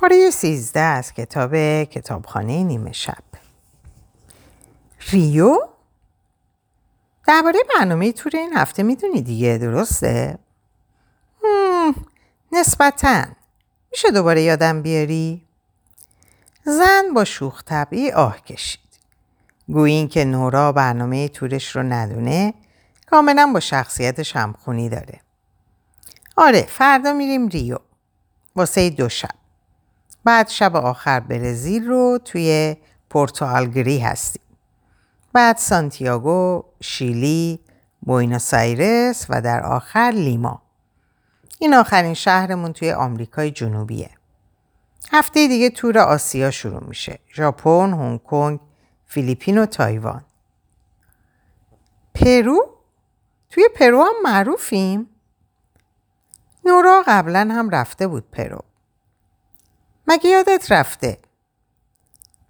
پاره سیزده از کتاب کتابخانه نیمه شب ریو؟ درباره برنامه تور این هفته می‌دونی دیگه درسته؟ نسبتا میشه دوباره یادم بیاری؟ زن با شوخ طبعی آه کشید. گویی که نورا برنامه تورش رو ندونه کاملا با شخصیتش همخونی داره. آره فردا میریم ریو. واسه دو شب. بعد شب آخر برزیل رو توی پورتو آلگری هستیم. بعد سانتیاگو، شیلی، بویناس آیرس و در آخر لیما. این آخرین شهرمون توی آمریکای جنوبیه. هفته دیگه تور آسیا شروع میشه. ژاپن، هنگ کنگ، فیلیپین و تایوان. پرو؟ توی پرو هم معروفیم؟ نورا قبلا هم رفته بود پرو. مگه یادت رفته؟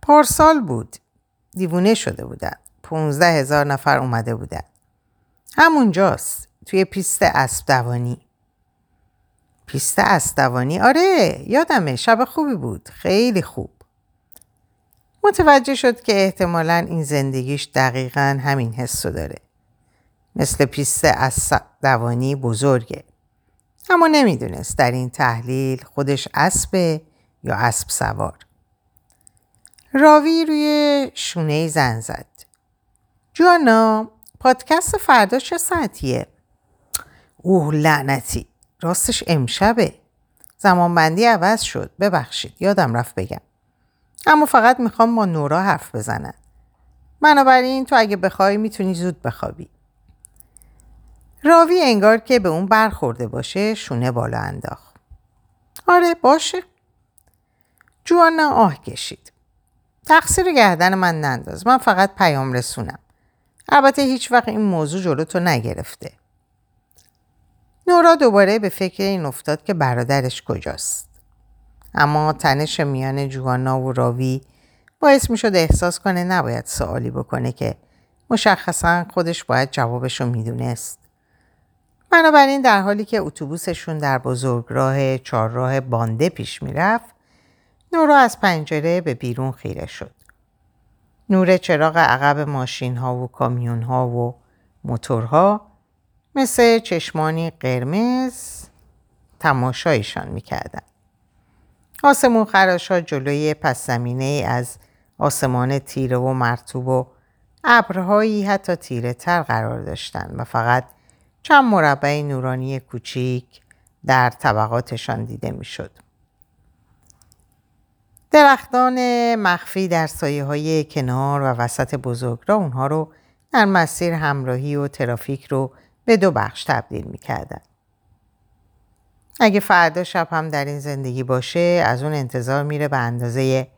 پارسال بود. دیوونه شده بودن. پونزده هزار نفر اومده بودن. همونجاست. توی پیست اسب دوانی. پیست اسبدوانی آره یادمه شب خوبی بود خیلی خوب متوجه شد که احتمالا این زندگیش دقیقا همین حسو داره مثل پیست اسبدوانی بزرگه اما نمی‌دونست در این تحلیل خودش اسبه یا اسب سوار. راوی روی شونه زن زد. جوانا پادکست فردا چه ساعتیه؟ اوه لعنتی. راستش امشبه. زمانبندی عوض شد. ببخشید یادم رفت بگم. اما فقط می‌خوام با نورا حرف بزنن بنابراین تو اگه بخوای می‌تونی زود بخوابی. راوی انگار که به اون برخورده باشه شونه بالا انداخت. آره باشه. جوانا آه کشید تقصیر گردن من ننداز من فقط پیام رسونم البته هیچ وقت این موضوع جلو تو نگرفته نورا دوباره به فکر این افتاد که برادرش کجاست. اما تنش میان جوانا و راوی باعث می شد احساس کنه نباید سوالی بکنه که مشخصا خودش باید جوابشو می‌دونست. بنابراین در حالی که اتوبوسشون در بزرگراه چهارراه بانده پیش می‌رفت نورا از پنجره به بیرون خیره شد. نور چراغ عقب ماشین ها و کامیون ها و موتورها مثل چشمانی قرمز تماشایشان می‌کردن. آسمون خراش ها جلوی پس زمینه از آسمان تیره و مرتوب و ابرهایی حتی تیره تر قرار داشتند و فقط چند مربع نورانی کوچیک در طبقاتشان دیده می‌شد. درختان مخفی در سایه های کنار و وسط بزرگ را اونها رو در مسیر همراهی و ترافیک رو به دو بخش تبدیل می‌کردن. اگه فردا شب هم در این زندگی باشه از اون انتظار میره به اندازه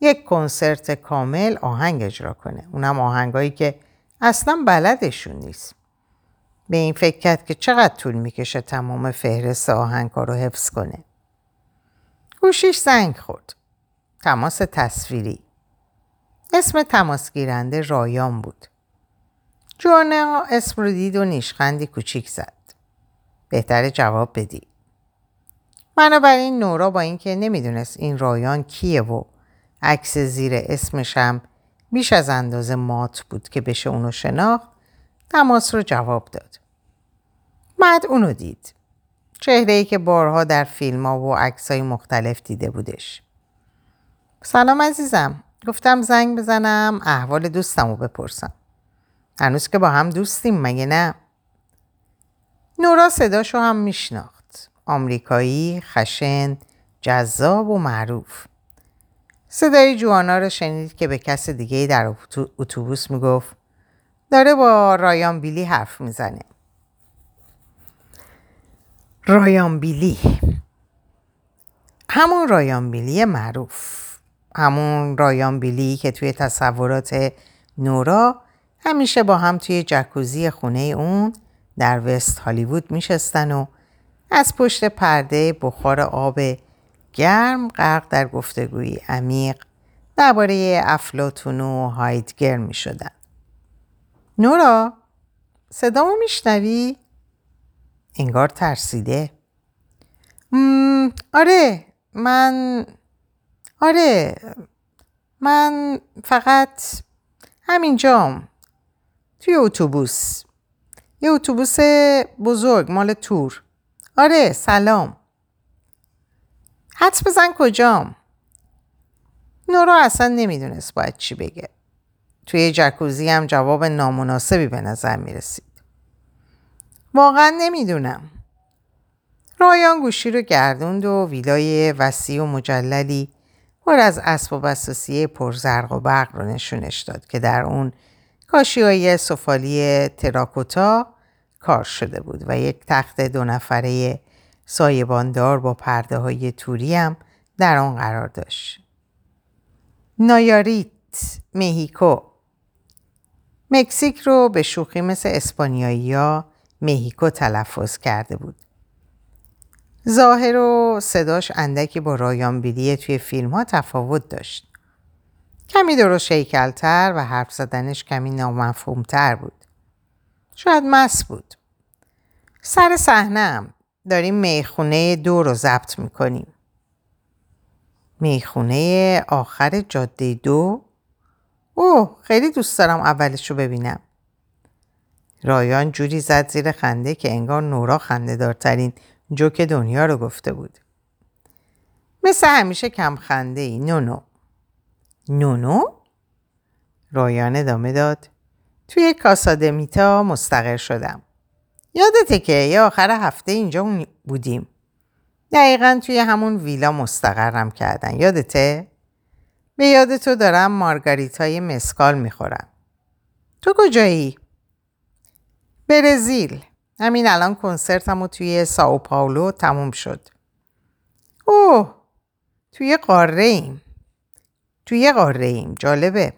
یک کنسرت کامل آهنگ اجرا کنه. اونم آهنگایی که اصلا بلدشون نیست. به این فکر کرد که چقدر طول می‌کشه تمام فهرست آهنگا رو حفظ کنه. گوشیش زنگ خورد. تماس تصویری. اسم تماس گیرنده رایان بود. جوانا اسم رو دید و نیشخندی کوچیک زد. بهتر جواب بدی. بنابراین نورا با اینکه نمی‌دونست این رایان کیه و عکس زیر اسمش هم بیش از اندازه مات بود که بشه اونو شناخت تماس رو جواب داد. بعد اونو دید. چهره ای که بارها در فیلم ها و عکس های مختلف دیده بودش. سلام عزیزم. گفتم زنگ بزنم احوال دوستم رو بپرسم. هنوز که با هم دوستیم مگه نه؟ نورا صداشو هم میشناخت. آمریکایی، خشن، جذاب و معروف. صدای جوانا رو شنید که به کس دیگه در اتوبوس می‌گفت داره با رایان بیلی حرف می‌زنه. رایان بیلی همون رایان بیلی معروف همون رایان بیلی که توی تصورات نورا همیشه با هم توی جکوزی خونه اون در وست هالیوود میشستن و از پشت پرده بخار آب گرم غرق در گفتگویی عمیق درباره افلاتون و هایدگر می شدن. نورا صدامو میشنوی؟ انگار ترسیده. آره من آره من فقط همینجام توی اتوبوس. یه اتوبوس بزرگ مال تور. آره سلام. حدس بزن کجام نورا اصلا نمی‌دونست باید چی بگه. توی جکوزی هم جواب نامناسبی به نظر می‌رسید. واقعا نمی‌دونم. رایان گوشی رو گردوند و ویلای وسیع و مجللی پر از اسباب اساسی پرزرق و برق رو نشونش داد که در اون کاشی های سفالی تراکوتا کار شده بود و یک تخت دو نفره سایباندار با پرده های توری هم در آن قرار داشت. نایاریت، مهیکو مکزیک رو به شوخی مثل اسپانیایی ها مهیکو تلفظ کرده بود. ظاهر و صداش اندکی با رایان بیلیه توی فیلم ها تفاوت داشت. کمی درست شیکلتر و حرف زدنش کمی نامفهومتر بود. شاید مس بود. سر صحنه داریم می‌خونه دو رو ضبط می‌کنیم. می‌خونه آخر جاده دو؟ اوه خیلی دوست دارم اولش رو ببینم. رایان جوری زد زیر خنده که انگار نورا خنده دارترین جوک دنیا رو گفته بود. مثل همیشه کم خنده ای نونو. نونو؟ رایان ادامه داد. توی کاسادمیتا مستقر شدم. یادته که یه آخر هفته اینجا بودیم. دقیقا توی همون ویلا مستقرم کردن. یادته؟ به یاد تو دارم مارگاریت های مسکال می‌خورم. تو کجایی؟ برزیل. همین الان کنسرتمو توی ساو پاولو تموم شد. اوه توی قاره ایم. توی قاره ایم. جالبه.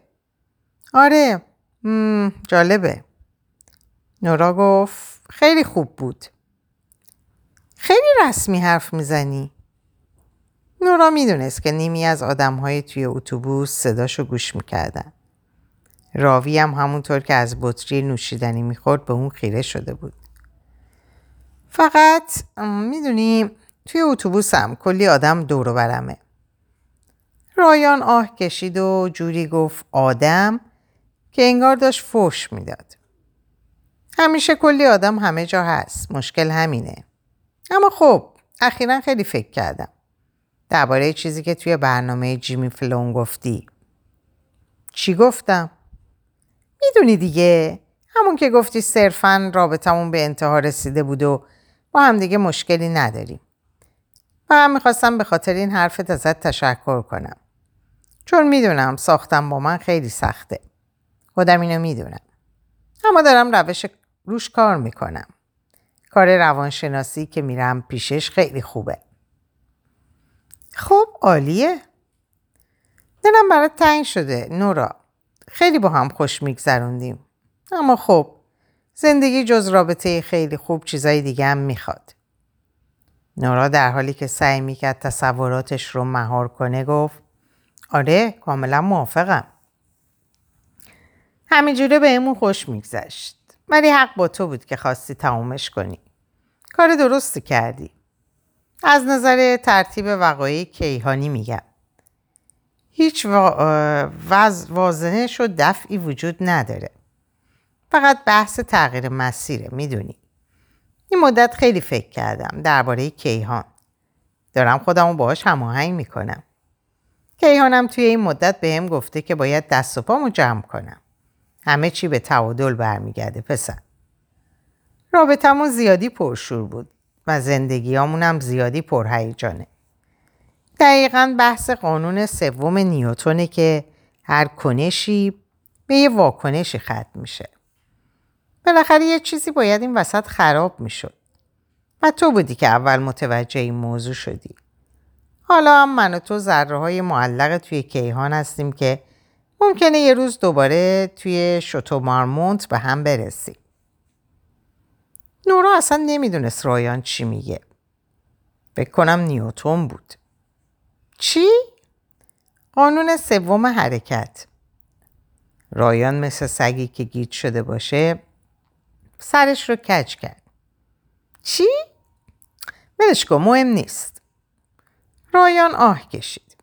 آره جالبه. نورا گفت خیلی خوب بود. خیلی رسمی حرف می‌زنی. نورا می‌دونست که نیمی از های توی اتوبوس صداشو گوش می‌کردن. راوی هم همونطور که از بطری نوشیدنی می‌خورد به اون خیره شده بود. فقط می‌دونی توی اتوبوسم کلی آدم دور برمه. رایان آه کشید و جوری گفت آدم که انگار داشت فوش می‌داد. همیشه کلی آدم همه جا هست. مشکل همینه. اما خب اخیرا خیلی فکر کردم. درباره چیزی که توی برنامه جیمی فلون گفتی. چی گفتم؟ می‌دونی دیگه همون که گفتی صرفا رابطمون به انتها رسیده بود و با هم دیگه مشکلی نداریم. هم می‌خواستم به خاطر این حرفت ازت تشکر کنم. چون می‌دونم ساختم با من خیلی سخته. خودم اینو می‌دونم. اما دارم روش روش کار می‌کنم. کار روانشناسی که میرم پیشش خیلی خوبه. خب عالیه. دلم برات تنگ شده نورا. خیلی با هم خوش میگذروندیم. اما خب زندگی جز رابطه خیلی خوب چیزای دیگه هم می‌خواد. نورا در حالی که سعی می‌کرد تصوراتش رو مهار کنه گفت آره کاملا موافقم. همینجوره بهمون خوش میگذشت. ولی حق با تو بود که خواستی تمومش کنی. کار درستی کردی. از نظر ترتیب وقایع کیهانی میگم. هیچ وازنش و دفعی وجود نداره. فقط بحث تغییر مسیره می‌دونی. این مدت خیلی فکر کردم درباره کیهان. دارم خودمو باهاش هماهنگ می‌کنم. کیهانم توی این مدت به هم گفته که باید دست و پامو جمع کنم. همه چی به تعادل برمیگرده پسر. رابطمون زیادی پرشور بود و هم زیادی پرهیجانه. دقیقا بحث قانون سوم نیوتونه که هر کنشی به یه واکنشی ختم میشه. بالاخره یه چیزی باید این وسط خراب می‌شد. و تو بودی که اول متوجه این موضوع شدی. حالا هم من و تو ذره های معلق توی کیهان هستیم که ممکنه یه روز دوباره توی شتو مارمونت به هم برسیم. نورا اصلا نمی‌دونست رایان چی میگه. فکر کنم نیوتون بود. چی؟ قانون سوم حرکت. رایان مثل سگی که گیت شده باشه سرش رو کج کرد. چی؟ ولش کن مهم نیست. رایان آه کشید.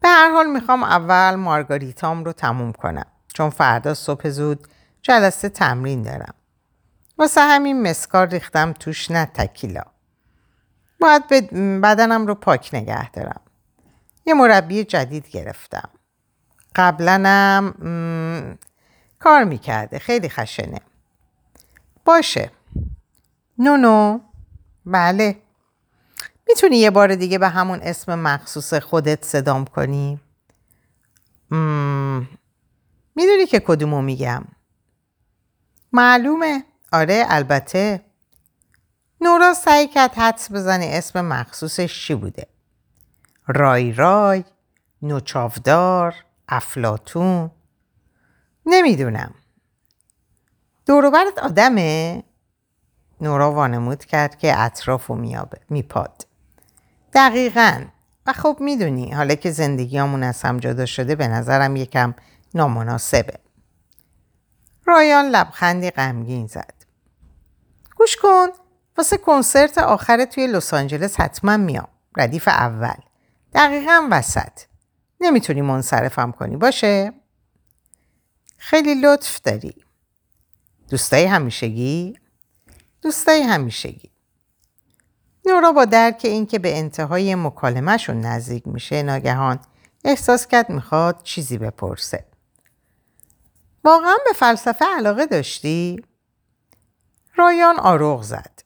به هر حال می‌خوام اول مارگاریتام رو تموم کنم چون فردا صبح زود جلسه تمرین دارم. واسه همین مسکار ریختم توش نه تکیلا. باید بدنم رو پاک نگه دارم. یه مربی جدید گرفتم. قبلنم کار می‌کرده. خیلی خشنه. باشه. نونو بله. می‌تونی یه بار دیگه به همون اسم مخصوص خودت صدام کنی؟ می‌دونی که کدومو میگم. معلومه. آره البته. نورا سعی کرد حدس بزنه اسم مخصوصش چی بوده. رای رای. نوچافدار افلاتون نمی‌دونم. دوروبرت آدمه نورا وانمود کرد که اطراف رو میپاد. دقیقا. و خب می‌دونی حالا که زندگیامون از هم جدا شده به نظرم یکم نامناسبه. رایان لبخندی غمگین زد. گوش کن واسه کنسرت آخر توی لس آنجلس حتما میام. ردیف اول. دقیقا وسط. نمی‌تونی منصرفم کنی باشه؟ خیلی لطف داری. دوستای همیشگی دوستای همیشگی نورا با درک اینکه به انتهای مکالمهشون نزدیک میشه ناگهان احساس کرد می‌خواد چیزی بپرسه واقعا به فلسفه علاقه داشتی؟ رایان آروغ زد.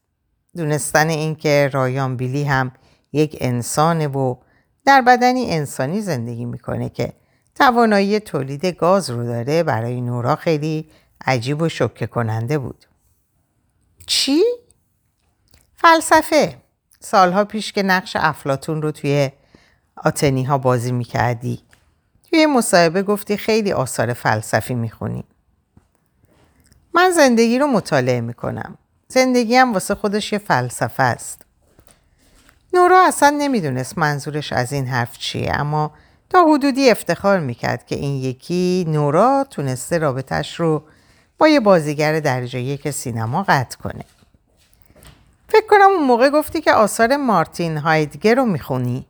دونستن اینکه رایان بیلی هم یک انسانه و در بدنی انسانی زندگی می‌کنه که توانایی تولید گاز رو داره برای نورا خیلی عجیب و شکه کننده بود. چی؟ فلسفه. سالها پیش که نقش افلاتون رو توی آتنی ها بازی می‌کردی. توی مصاحبه گفتی خیلی آثار فلسفی می‌خونی. من زندگی رو مطالعه می‌کنم. زندگی هم واسه خودش یه فلسفه است. نورا اصلا نمی‌دونست منظورش از این حرف چیه اما تا حدودی افتخار می‌کرد که این یکی نورا تونسته رابطش رو با یه بازیگر درجه یک سینما قطع کنه. فکر کنم اون موقع گفتی که آثار مارتین هایدگر رو می‌خونی.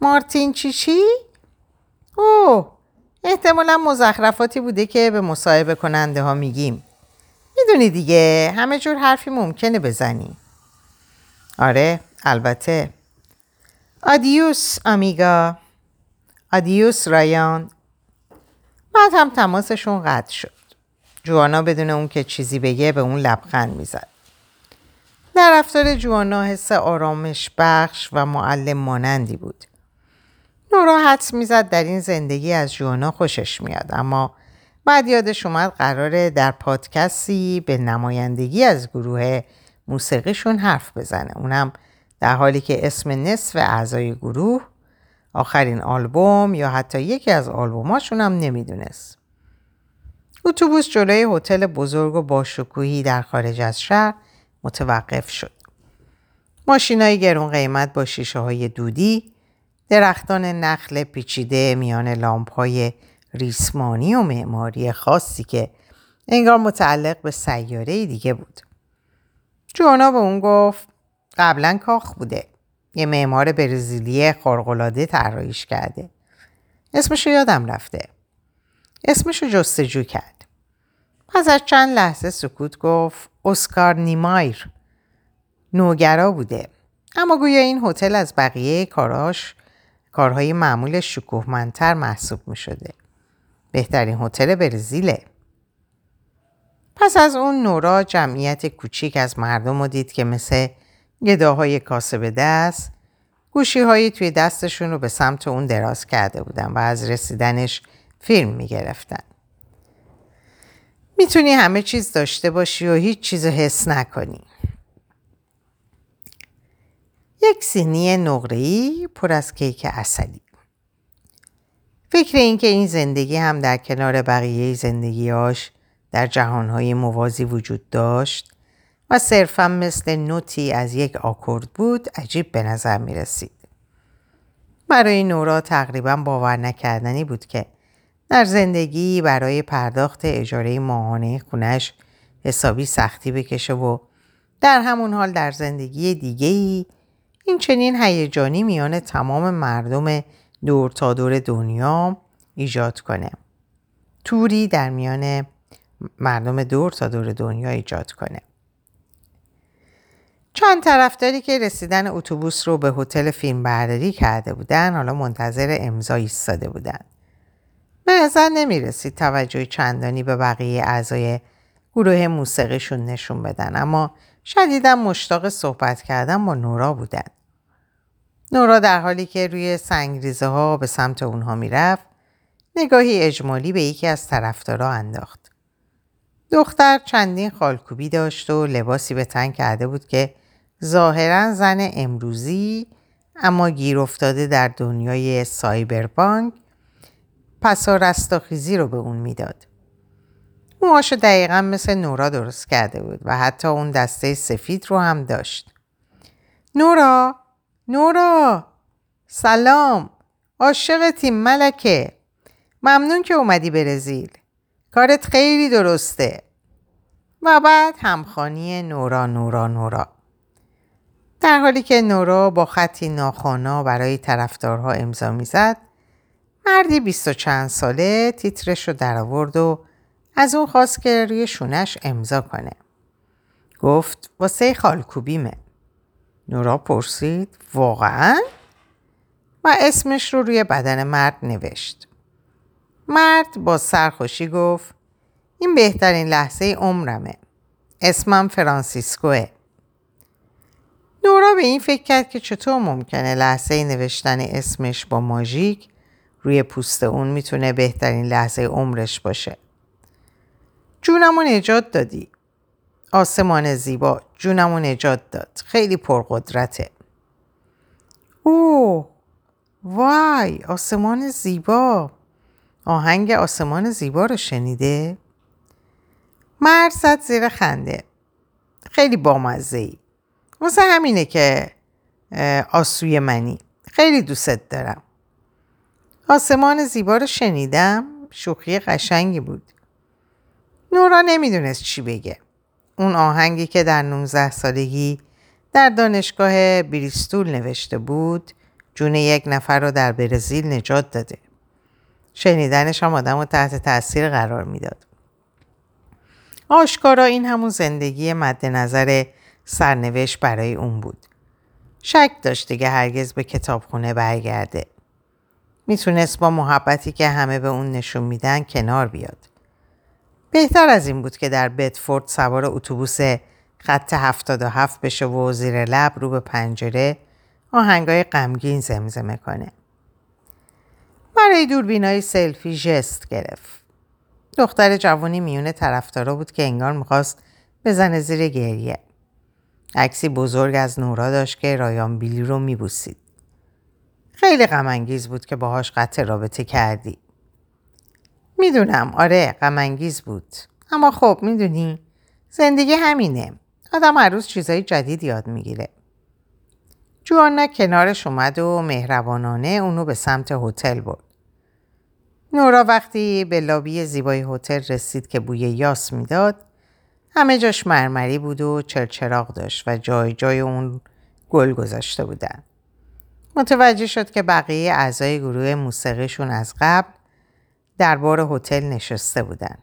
مارتین چی چی؟ اوه احتمالا مزخرفاتی بوده که به مصاحبه کننده ها میگیم. می‌دونی دیگه همه جور حرفی ممکنه بزنی. آره البته. آدیوس آمیگا. آدیوس رایان. بعد هم تماسشون قطع شد. جوانا بدون اون که چیزی بگه به اون لبخند می‌زد. در رفتار جوانا حس آرامش بخش و معلم مانندی بود. نورا حدس می‌زد در این زندگی از جوانا خوشش میاد اما بعد یادش اومد قراره در پادکستی به نمایندگی از گروه موسیقیشون حرف بزنه. اونم در حالی که اسم نصف اعضای گروه آخرین آلبوم یا حتی یکی از آلبوماشون هم نمی‌دونست. اتوبوس جلوی هتل بزرگ و باشکوهی در خارج از شهر متوقف شد ماشینای گرون قیمت با شیشه های دودی درختان نخل پیچیده میان لامپ های ریسمانی و معماری خاصی که انگار متعلق به سیاره دیگه بود. جوانا به اون گفت قبلا کاخ بوده. یه معمار برزیلی خارق‌العاده طراحیش کرده. اسمشو یادم رفته. اسمشو جستجو کرد. پس از چند لحظه سکوت گفت اسکار نیمایر نوگرا بوده. اما گویا این هتل از بقیه کاراش کارهای معمول شکوهمندتر محسوب می شده. بهترین هتل برزیله. پس از اون نورا جمعیت کوچیک از مردم رو دید که مثل گداهای کاسه دست گوشی توی دستشون رو به سمت اون دراز کرده بودن و از رسیدنش فیلم می گرفتن. می‌تونی همه چیز داشته باشی و هیچ چیز حس نکنی. یک سینی نقره‌ای پر از کیک اصلی. فکر اینکه این زندگی هم در کنار بقیه زندگیاش در جهانهای موازی وجود داشت و صرفا مثل نوتی از یک آکورد بود عجیب به نظر می رسید. برای نورا تقریبا باور نکردنی بود که در زندگی برای پرداخت اجاره ماهانه خونش حسابی سختی بکشه و در همون حال در زندگی دیگهی این چنین هیجانی میان تمام مردم دور تا دور دنیا ایجاد کنه. توری در میان مردم دور تا دور دنیا ایجاد کنه. چند طرفداری که رسیدن اتوبوس رو به هتل فیلم برداری کرده بودن حالا منتظر امضا ایستاده بودن. به نظر نمی رسید توجه چندانی به بقیه اعضای گروه موسیقیشون نشون بدن اما شدیدا مشتاق صحبت کردن با نورا بودن نورا در حالی که روی سنگریزه ها به سمت اونها می‌رفت نگاهی اجمالی به یکی از طرفدارا انداخت. دختر چندین خالکوبی داشت و لباسی به تن کرده بود که ظاهرا زن امروزی اما گیر افتاده در دنیای سایبرپانک پسا رستاخیزی رو به اون می‌داد. موهاشو دقیقا مثل نورا درست کرده بود و حتی اون دسته سفید رو هم داشت. نورا! نورا! سلام! عاشقتیم ملکه! ممنون که اومدی برزیل کارت خیلی درسته. و بعد همخانی نورا نورا نورا. در حالی که نورا با خطی ناخوانا برای طرفدارها امضا می‌زد مردی بیست و چند ساله تیترش رو در آورد و از اون خواست که روی شونش امضا کنه. گفت واسه خالکوبیمه. نورا پرسید واقعا؟ و اسمش رو روی بدن مرد نوشت. مرد با سرخوشی گفت این بهترین لحظه عمرمه. اسمم فرانسیسکوه. نورا به این فکر کرد که چطور ممکنه لحظه نوشتن اسمش با ماژیک روی پوست اون می‌تونه بهترین لحظه عمرش باشه. جونمو نجات دادی. آسمان زیبا جونمو نجات داد. خیلی پرقدرته. اوه وای آسمان زیبا. آهنگ آسمان زیبا رو شنیده؟ مرد زیر خنده. خیلی بامزه ای واسه همینه که آسوی منی. خیلی دوست دارم. آسمان زیبا رو شنیدم. شوخی قشنگی بود. نورا نمی‌دونست چی بگه. اون آهنگی که در 19 سالگی در دانشگاه بریستول نوشته بود جون یک نفر رو در برزیل نجات داده. شنیدنش هم آدم رو تحت تاثیر قرار می‌داد. آشکارا این همون زندگی مد نظر سرنوشت برای اون بود. شک داشت دیگه هرگز به کتابخونه برگرده. می‌تونست با محبتی که همه به اون نشون میدن کنار بیاد بهتر از این بود که در بتفورد سوار اتوبوس خط 77 بشه و زیر لب رو به پنجره آهنگای غمگین زمزمه کنه برای دوربینای سلفی جست گرفت. دختر جوانی میون طرفدارا بود که انگار می‌خواست بزنه زیر گریه. عکسی بزرگ از نورا داشت که رایان بیلی رو میبوسید. خیلی غمانگیز بود که باهاش قطع رابطه کردی. می‌دونم آره غمانگیز بود. اما خب می‌دونی زندگی همینه. آدم هر روز چیزای جدید یاد می‌گیره. جوانا کنارش اومد و مهربانانه اونو به سمت هتل برد. نورا وقتی به لابی زیبای هتل رسید که بوی یاس می‌داد همه جاش مرمری بود و چرچراغ داشت و جای جای اون گل گذاشته بودن. متوجه شد که بقیه اعضای گروه موسیقیشون از قبل در بار هتل نشسته بودن.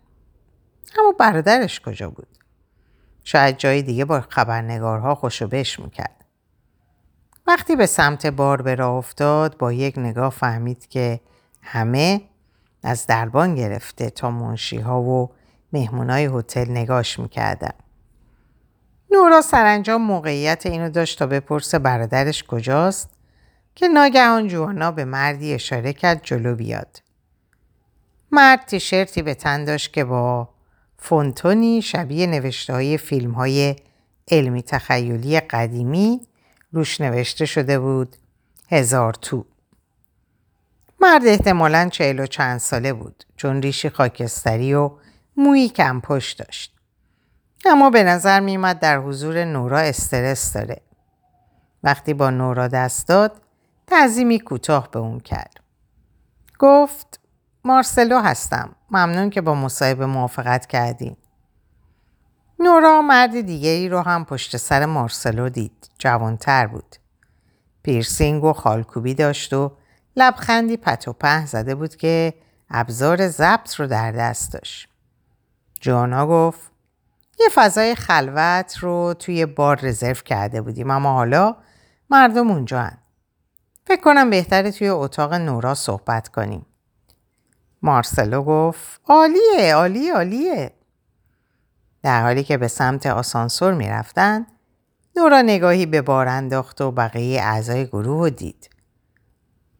اما برادرش کجا بود؟ شاید جای دیگه با خبرنگارها خوشو بش می‌کرد. وقتی به سمت بار به راه افتاد با یک نگاه فهمید که همه از دربان گرفته تا منشی ها و مهمونای هتل نگاش می‌کردن. نورا سرانجام موقعیت اینو داشت تا بپرسه برادرش کجاست که ناگهان جوانا به مردی اشاره کرد جلو بیاد. مرد تیشرتی به تن داشت که با فونتونی شبیه نوشته های فیلم های علمی تخیلی قدیمی روش نوشته شده بود هزار تو. مرد احتمالا چهل و چند ساله بود چون ریشی خاکستری و مویی کم پشت داشت. اما به نظر میمد در حضور نورا استرس داره. وقتی با نورا دست داد تعظیمی کوتاه به اون کرد. گفت مارسلو هستم. ممنون که با مصاحبه موافقت کردیم. نورا مرد دیگری رو هم پشت سر مارسلو دید. جوانتر بود. پیرسینگ و خالکوبی داشت و لبخندی پت و په زده بود که ابزار ضبط رو در دست داشت. جوانا گفت یه فضای خلوت رو توی بار رزرو کرده بودیم اما حالا مردم اونجا هن. فکر کنم بهتره توی اتاق نورا صحبت کنیم. مارسلو گفت عالیه عالیه عالیه. در حالی که به سمت آسانسور می‌رفتن نورا نگاهی به بار انداخت و بقیه اعضای گروه رو دید.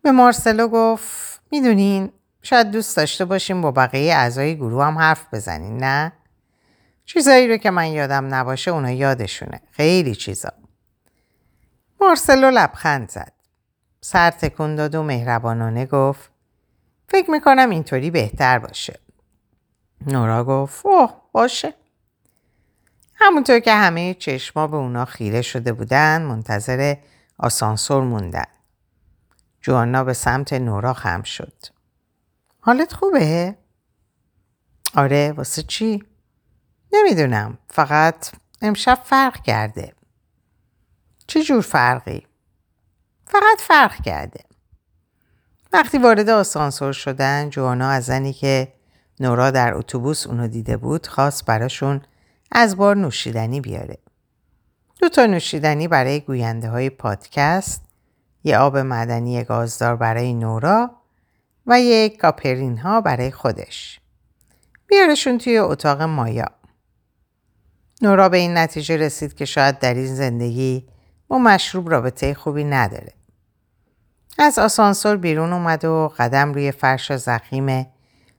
به مارسلو گفت می‌دونین شاید دوست داشته باشیم با بقیه اعضای گروه هم حرف بزنین نه؟ چیزایی رو که من یادم نباشه اونا یادشونه. خیلی چیزا. مارسلو لبخند زد. سر تکون داد و مهربانانه گفت فکر می‌کنم اینطوری بهتر باشه. نورا گفت اوه باشه. همونطور که همه چشما به اونا خیره شده بودن منتظر آسانسور موندن. جوانا به سمت نورا خم شد. حالت خوبه؟ آره واسه چی؟ نمی‌دونم فقط امشب فرق کرده. چه جور فرقی؟ فقط فرق کرده. وقتی وارد آسانسور شدن جوانا از زنی که نورا در اتوبوس اونو دیده بود خواست براشون از بار نوشیدنی بیاره. دو تا نوشیدنی برای گوینده های پادکست، یه آب مدنی گازدار برای نورا و یک کاپرین ها برای خودش. بیارشون توی اتاق مایا. نورا به این نتیجه رسید که شاید در این زندگی با مشروب رابطه خوبی نداره. از آسانسور بیرون اومد و قدم روی فرش زخیم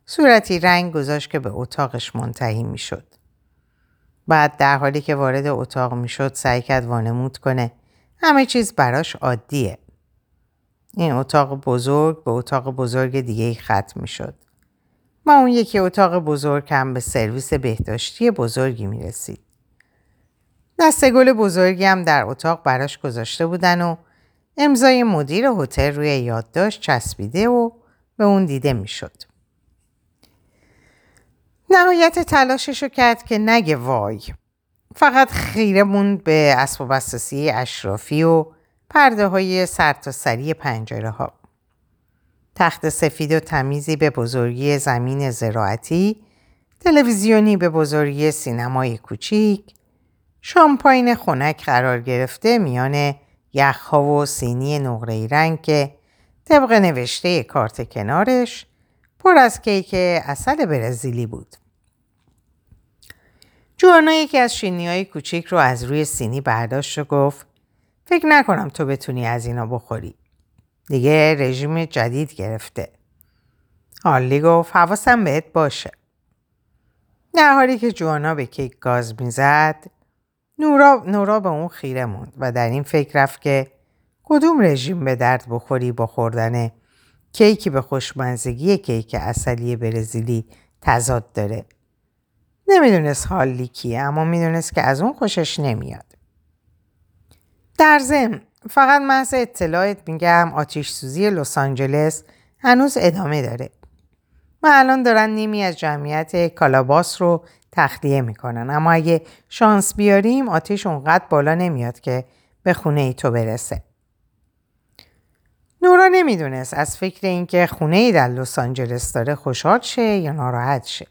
صورتی رنگ گذاشت که به اتاقش منتهی می‌شد. بعد در حالی که وارد اتاق می‌شد سعی کرد وانمود کنه همه چیز براش عادیه. این اتاق بزرگ به اتاق بزرگ دیگه ختم می‌شد. ما اون یکی اتاق بزرگ هم به سرویس بهداشتی بزرگی می رسید. دسته گل بزرگی هم در اتاق براش گذاشته بودن و امضای مدیر هتل روی یادداشت چسبیده و به اون دیده می‌شد. نهایت تلاشش کرد که نگه وای. فقط خیره موند به اسباب اساسی اشرافی و پرده های سرتاسری پنجره ها. تخت سفید و تمیزی به بزرگی زمین زراعتی، تلویزیونی به بزرگی سینمای کوچیک، شامپاین خنک قرار گرفته میان یخها و سینی نقره رنگ که طبق نوشته کارت کنارش پر از کیک اصل برزیلی بود. جوانا یکی از شینی های کوچیک رو از روی سینی برداشت و گفت فکر نکنم تو بتونی از اینا بخوری. دیگه رژیم جدید گرفته. هالی گفت حواسم بهت باشه. در حالی که جوانا به کیک گاز می‌زد نورا, نورا به اون خیره موند و در این فکر رفت که کدوم رژیم به درد بخوری با خوردن کیکی به خوشمزگی کیک اصلی برزیلی تضاد داره. نمی‌دونست حالی کیه اما می‌دونست که از اون خوشش نمیاد. در ضمن فقط محض اطلاعت میگم آتیش سوزی لس آنجلس هنوز ادامه داره. و الان دارن نیمی از جمعیت کالاباس رو تخلیه می‌کنن اما اگه شانس بیاریم آتیش اونقدر بالا نمیاد که به خونه ای تو برسه. نورا نمی‌دونست از فکر اینکه خونه ای در لس آنجلس داره خوشحال شه یا ناراحت شه.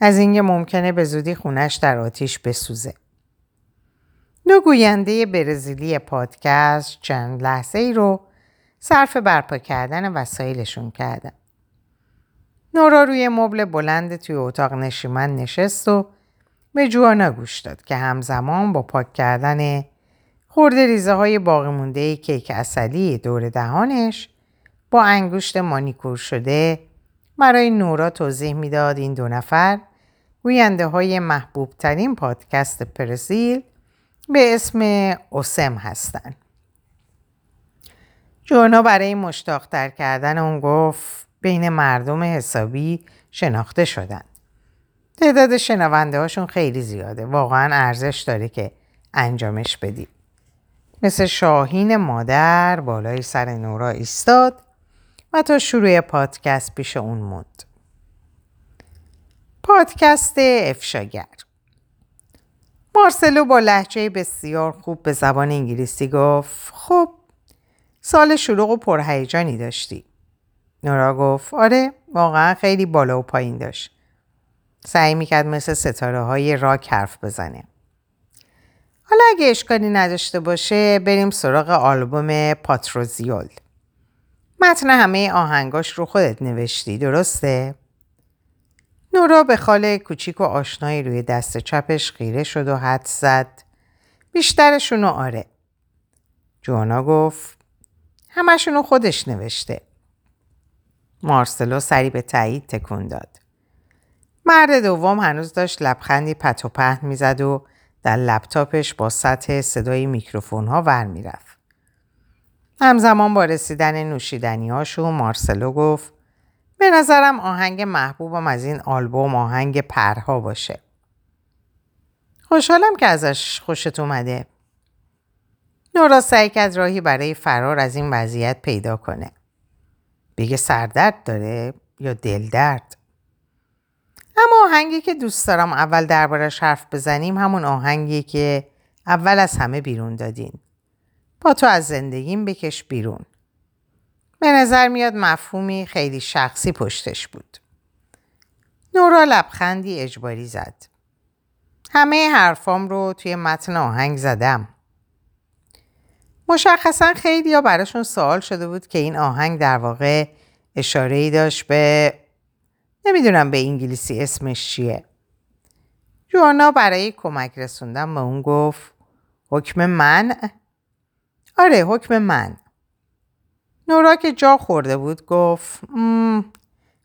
از اینکه ممکنه به زودی خونش در آتیش بسوزه. دو گوینده برزیلی پادکست چند لحظه ای رو صرف برپا کردن وسایلشون کردن. نورا روی مبل بلند توی اتاق نشیمن نشست و به جوانا گوش داد که همزمان با پاک کردن خورده ریزه های باقی مونده کیک اصلی دور دهانش با انگشت مانیکور شده برای نورا توضیح می‌داد این دو نفر گوینده های محبوب ترین پادکست پرسیل به اسم اوسم هستند. جوانا برای مشتاقتر کردن اون گفت بین مردم حسابی شناخته شدن. تعداد شنونده هاشون خیلی زیاده. واقعا ارزش داره که انجامش بدی. مثل شاهین مادر بالای سر نورا ایستاد و تا شروع پادکست پیش اون موند. پادکست افشاگر مارسلو با لحجه بسیار خوب به زبان انگلیسی گفت خب سال شلوغ و پرهیجانی داشتی. نورا گفت آره واقعا خیلی بالا و پایین داشت. سعی می‌کرد مثل ستاره های راک حرف بزنه. حالا اگه اشکالی نداشته باشه بریم سراغ آلبوم پاتروزیول. متن همه آهنگاش رو خودت نوشتی درسته؟ نورا به خاله کوچیک و آشنایی روی دست چپش خیره شد و حد زد. بیشترشونو آره. جوانا گفت همشونو خودش نوشته. مارسلو سری به تایید تکون داد. مرد دوم هنوز داشت لبخندی پت و پهن می‌زد و در لپتاپش با سطح صدای میکروفون ها ور می‌رفت. همزمان با رسیدن نوشیدنی هاشو مارسلو گفت به نظرم آهنگ محبوبم از این آلبوم آهنگ پرها باشه. خوشحالم که ازش خوشت اومده. نورا سعی کرد راهی برای فرار از این وضعیت پیدا کنه. بگه سردرد داره یا دلدرد؟ اما آهنگی که دوست دارم اول دربارش حرف بزنیم همون آهنگی که اول از همه بیرون دادین. با تو از زندگیم بکش بیرون. به نظر میاد مفهومی خیلی شخصی پشتش بود. نورا لبخندی اجباری زد. همه حرفام رو توی متن آهنگ زدم. مشخصا خیلی ها براشون سوال شده بود که این آهنگ در واقع اشاره ای داشت به نمی‌دونم به انگلیسی اسمش چیه. جوانا برای کمک رسوندن به اون گفت حکم من؟ آره حکم من. نورا که جا خورده بود گفت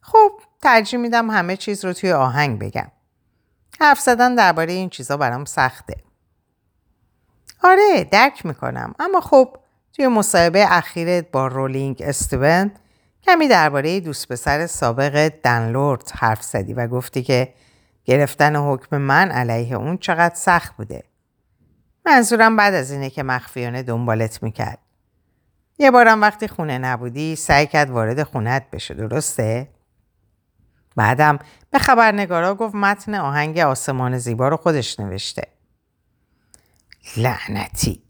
خب ترجیح میدم همه چیز رو توی آهنگ بگم. حرف زدن درباره این چیزا برام سخته. آره درک می‌کنم اما خب توی مصاحبه اخیرت با رولینگ استون کمی درباره دوست پسر سابق دنلورد حرف زدی و گفتی که گرفتن حکم من علیه اون چقدر سخت بوده. منظورم بعد از اینه که مخفیانه دنبالت می‌کرد. یه بارم وقتی خونه نبودی سعی کرد وارد خونت بشه درسته؟ بعدم به خبرنگارا گفت متن آهنگ آسمان زیبا رو خودش نوشته. لعنتی.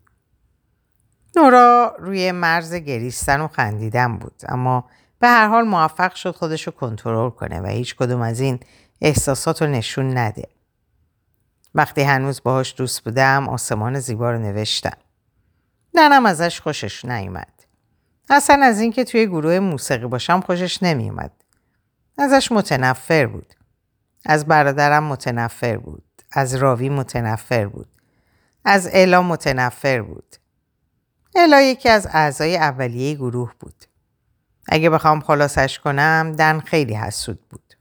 نورا روی مرز گریستن و خندیدن بود اما به هر حال موفق شد خودش رو کنترل کنه و هیچ کدوم از این احساسات رو نشون نده. وقتی هنوز باهاش دوست بودم آسمان زیبا رو نوشتم. ننم ازش خوشش نیومد. اصلا از اینکه توی گروه موسیقی باشم خوشش نمیومد. ازش متنفر بود. از برادرم متنفر بود. از راوی متنفر بود. از الا متنفر بود. الا یکی از اعضای اولیه گروه بود. اگه بخوام خلاصش کنم دن خیلی حسود بود.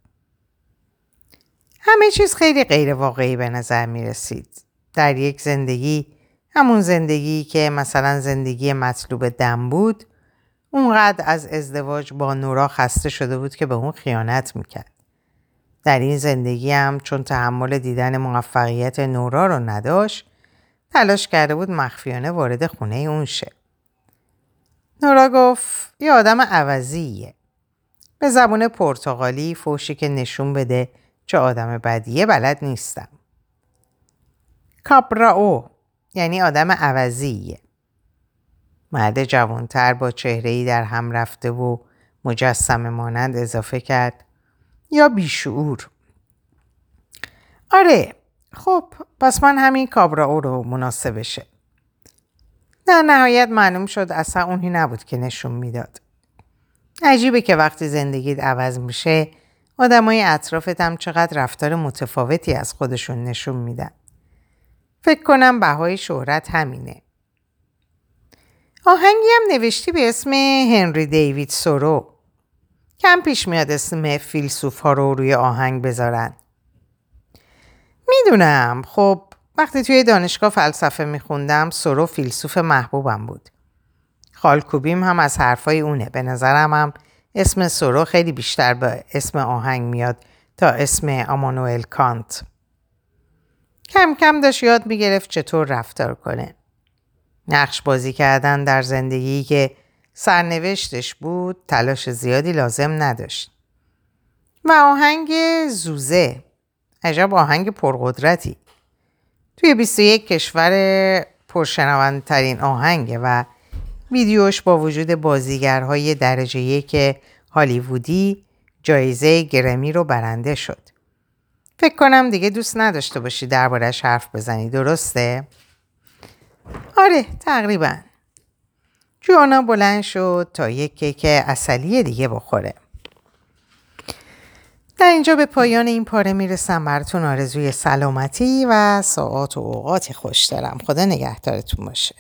همه چیز خیلی غیر واقعی به نظر می رسید. در یک زندگی همون زندگی که مثلا زندگی مطلوب دم بود اونقدر از ازدواج با نورا خسته شده بود که به اون خیانت می‌کرد. در این زندگی هم چون تحمل دیدن موفقیت نورا رو نداشت تلاش کرده بود مخفیانه وارد خونه اون شه. نورا گفت یه آدم عوضیه. به زبون پرتغالی فوشی که نشون بده چه آدم بدیه بلد نیستم. کابراو یعنی آدم عوضیه. مرد جوانتر با چهره ای در هم رفته و مجسم مانند اضافه کرد یا بیشعور. آره خب پس من همین کابراو رو مناسبشه. در نهایت معلوم شد اصلا اونی نبود که نشون می‌داد. عجیبه که وقتی زندگیت عوض میشه آدمای اطرافتم هم چقدر رفتار متفاوتی از خودشون نشون میدن. فکر کنم بهای شهرت همینه. آهنگی هم نوشتی به اسم هنری دیوید سورو. کم پیش میاد اسم فیلسوف ها رو روی آهنگ بذارن. می‌دونم خب وقتی توی دانشگاه فلسفه میخوندم سورو فیلسوف محبوبم بود. خالکوبیم هم از حرفای اونه. به نظرم هم اسم سورو خیلی بیشتر به اسم آهنگ میاد تا اسم آمانوئل کانت. کم کم داشت یاد می‌گرفت چطور رفتار کنه. نقش بازی کردن در زندگی که سرنوشتش بود تلاش زیادی لازم نداشت. و آهنگ زوزه عجب آهنگ پرقدرتی توی 21 کشور پرشنوندترین آهنگه و ویدیوش با وجود بازیگرهای درجه یک هالیوودی جایزه گرمی رو برنده شد. فکر کنم دیگه دوست نداشته باشی دربارش حرف بزنی درسته؟ آره تقریبا جوانا بلند شد تا یک کیک اصلی دیگه بخوره در اینجا به پایان این پاره می‌رسم. براتون آرزوی سلامتی و ساعات و اوقاتی خوش دارم. خدا نگهدارتون باشه.